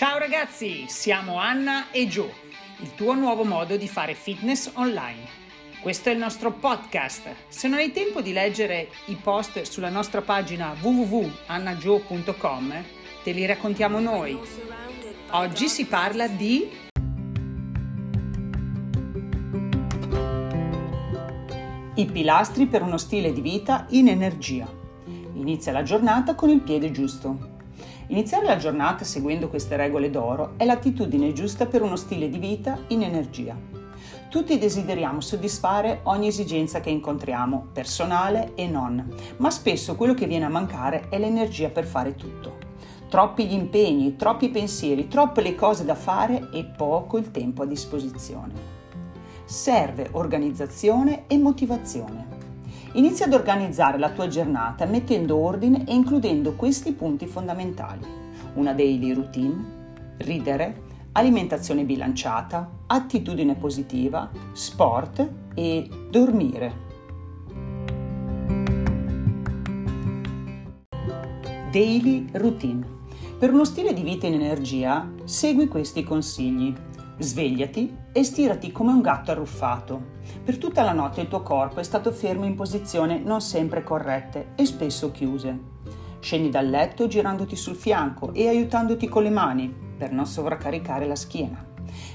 Ciao ragazzi, siamo Anna e Joe, il tuo nuovo modo di fare fitness online. Questo è il nostro podcast. Se non hai tempo di leggere i post sulla nostra pagina www.annagio.com, te li raccontiamo noi. Oggi si parla di i pilastri per uno stile di vita in energia. Inizia la giornata con il piede giusto. Iniziare la giornata seguendo queste regole d'oro è l'attitudine giusta per uno stile di vita in energia. Tutti desideriamo soddisfare ogni esigenza che incontriamo, personale e non, ma spesso quello che viene a mancare è l'energia per fare tutto. Troppi gli impegni, troppi pensieri, troppe le cose da fare e poco il tempo a disposizione. Serve organizzazione e motivazione. Inizia ad organizzare la tua giornata mettendo ordine e includendo questi punti fondamentali. Una daily routine, ridere, alimentazione bilanciata, attitudine positiva, sport e dormire. Daily routine. Per uno stile di vita in energia, segui questi consigli. Svegliati e stirati come un gatto arruffato. Per tutta la notte il tuo corpo è stato fermo in posizioni non sempre corrette e spesso chiuse. Scendi dal letto girandoti sul fianco e aiutandoti con le mani per non sovraccaricare la schiena.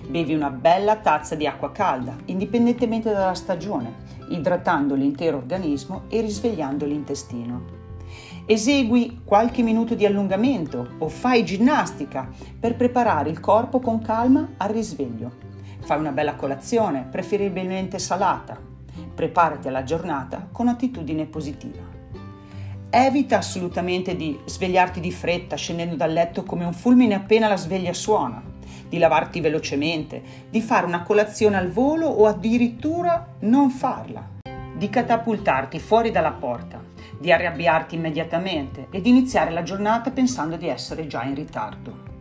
Bevi una bella tazza di acqua calda, indipendentemente dalla stagione, idratando l'intero organismo e risvegliando l'intestino. Esegui qualche minuto di allungamento o fai ginnastica per preparare il corpo con calma al risveglio. Fai una bella colazione, preferibilmente salata. Preparati alla giornata con attitudine positiva. Evita assolutamente di svegliarti di fretta scendendo dal letto come un fulmine appena la sveglia suona, di lavarti velocemente, di fare una colazione al volo o addirittura non farla, di catapultarti fuori dalla porta di arrabbiarti immediatamente e di iniziare la giornata pensando di essere già in ritardo.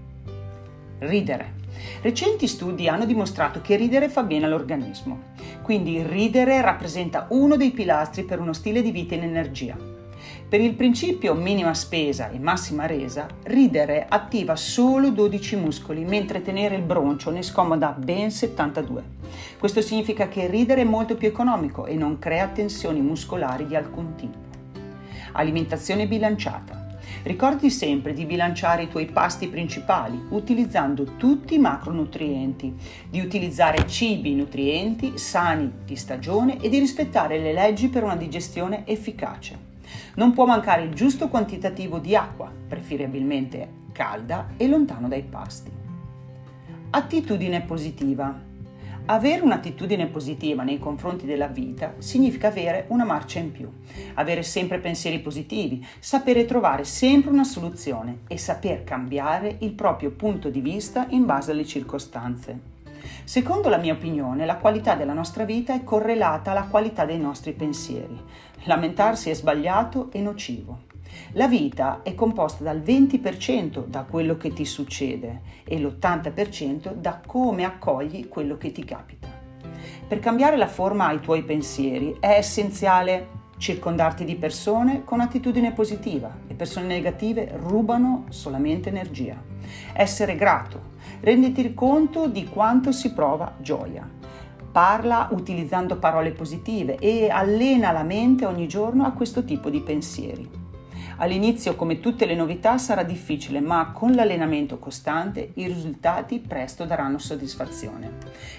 Ridere. Recenti studi hanno dimostrato che ridere fa bene all'organismo, quindi ridere rappresenta uno dei pilastri per uno stile di vita in energia. Per il principio minima spesa e massima resa, ridere attiva solo 12 muscoli, mentre tenere il broncio ne scomoda ben 72. Questo significa che ridere è molto più economico e non crea tensioni muscolari di alcun tipo. Alimentazione bilanciata. Ricordi sempre di bilanciare i tuoi pasti principali utilizzando tutti i macronutrienti, di utilizzare cibi nutrienti sani di stagione e di rispettare le leggi per una digestione efficace. Non può mancare il giusto quantitativo di acqua, preferibilmente calda e lontano dai pasti. Attitudine positiva. Avere un'attitudine positiva nei confronti della vita significa avere una marcia in più, avere sempre pensieri positivi, sapere trovare sempre una soluzione e saper cambiare il proprio punto di vista in base alle circostanze. Secondo la mia opinione, la qualità della nostra vita è correlata alla qualità dei nostri pensieri. Lamentarsi è sbagliato e nocivo. La vita è composta dal 20% da quello che ti succede e l'80% da come accogli quello che ti capita. Per cambiare la forma ai tuoi pensieri è essenziale circondarti di persone con attitudine positiva. Le persone negative rubano solamente energia. Essere grato. Renditi conto di quanto si prova gioia. Parla utilizzando parole positive e allena la mente ogni giorno a questo tipo di pensieri. All'inizio, come tutte le novità, sarà difficile, ma con l'allenamento costante i risultati presto daranno soddisfazione.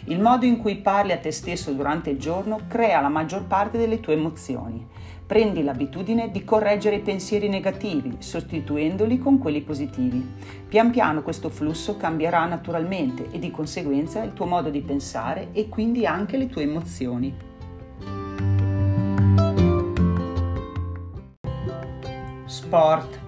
Il modo in cui parli a te stesso durante il giorno crea la maggior parte delle tue emozioni. Prendi l'abitudine di correggere i pensieri negativi, sostituendoli con quelli positivi. Pian piano questo flusso cambierà naturalmente e di conseguenza il tuo modo di pensare e quindi anche le tue emozioni. Sport.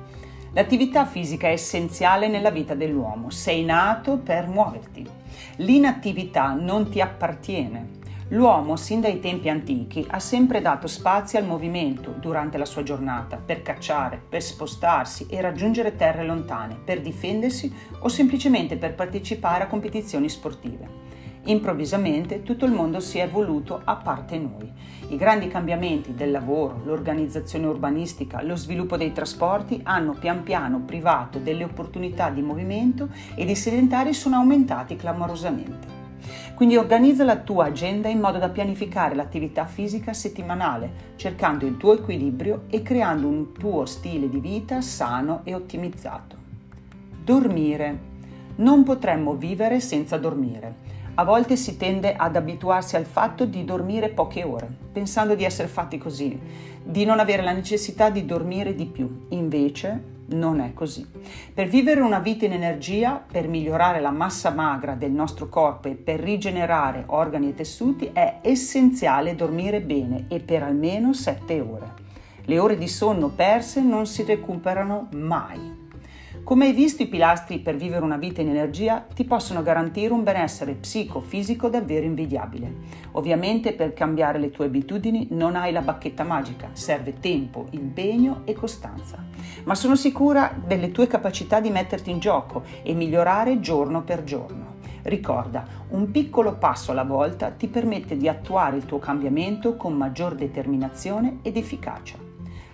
L'attività fisica è essenziale nella vita dell'uomo. Sei nato per muoverti. L'inattività non ti appartiene. L'uomo, sin dai tempi antichi, ha sempre dato spazio al movimento durante la sua giornata per cacciare, per spostarsi e raggiungere terre lontane, per difendersi o semplicemente per partecipare a competizioni sportive. Improvvisamente tutto il mondo si è evoluto a parte noi. I grandi cambiamenti del lavoro, l'organizzazione urbanistica, lo sviluppo dei trasporti hanno pian piano privato delle opportunità di movimento ed i sedentari sono aumentati clamorosamente. Quindi organizza la tua agenda in modo da pianificare l'attività fisica settimanale, cercando il tuo equilibrio e creando un tuo stile di vita sano e ottimizzato. Dormire. Non potremmo vivere senza dormire. A volte si tende ad abituarsi al fatto di dormire poche ore, pensando di essere fatti così, di non avere la necessità di dormire di più. Invece non è così. Per vivere una vita in energia, per migliorare la massa magra del nostro corpo e per rigenerare organi e tessuti è essenziale dormire bene e per almeno 7 ore. Le ore di sonno perse non si recuperano mai. Come hai visto, i pilastri per vivere una vita in energia ti possono garantire un benessere psicofisico davvero invidiabile. Ovviamente per cambiare le tue abitudini non hai la bacchetta magica, serve tempo, impegno e costanza. Ma sono sicura delle tue capacità di metterti in gioco e migliorare giorno per giorno. Ricorda, un piccolo passo alla volta ti permette di attuare il tuo cambiamento con maggior determinazione ed efficacia.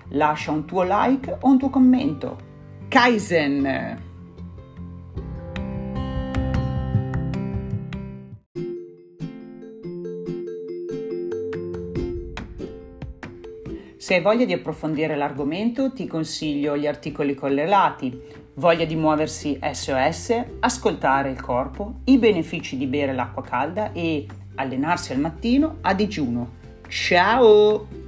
Lascia un tuo like o un tuo commento Kaizen. Se hai voglia di approfondire l'argomento, ti consiglio gli articoli correlati, voglia di muoversi SOS, ascoltare il corpo, i benefici di bere l'acqua calda e allenarsi al mattino a digiuno. Ciao!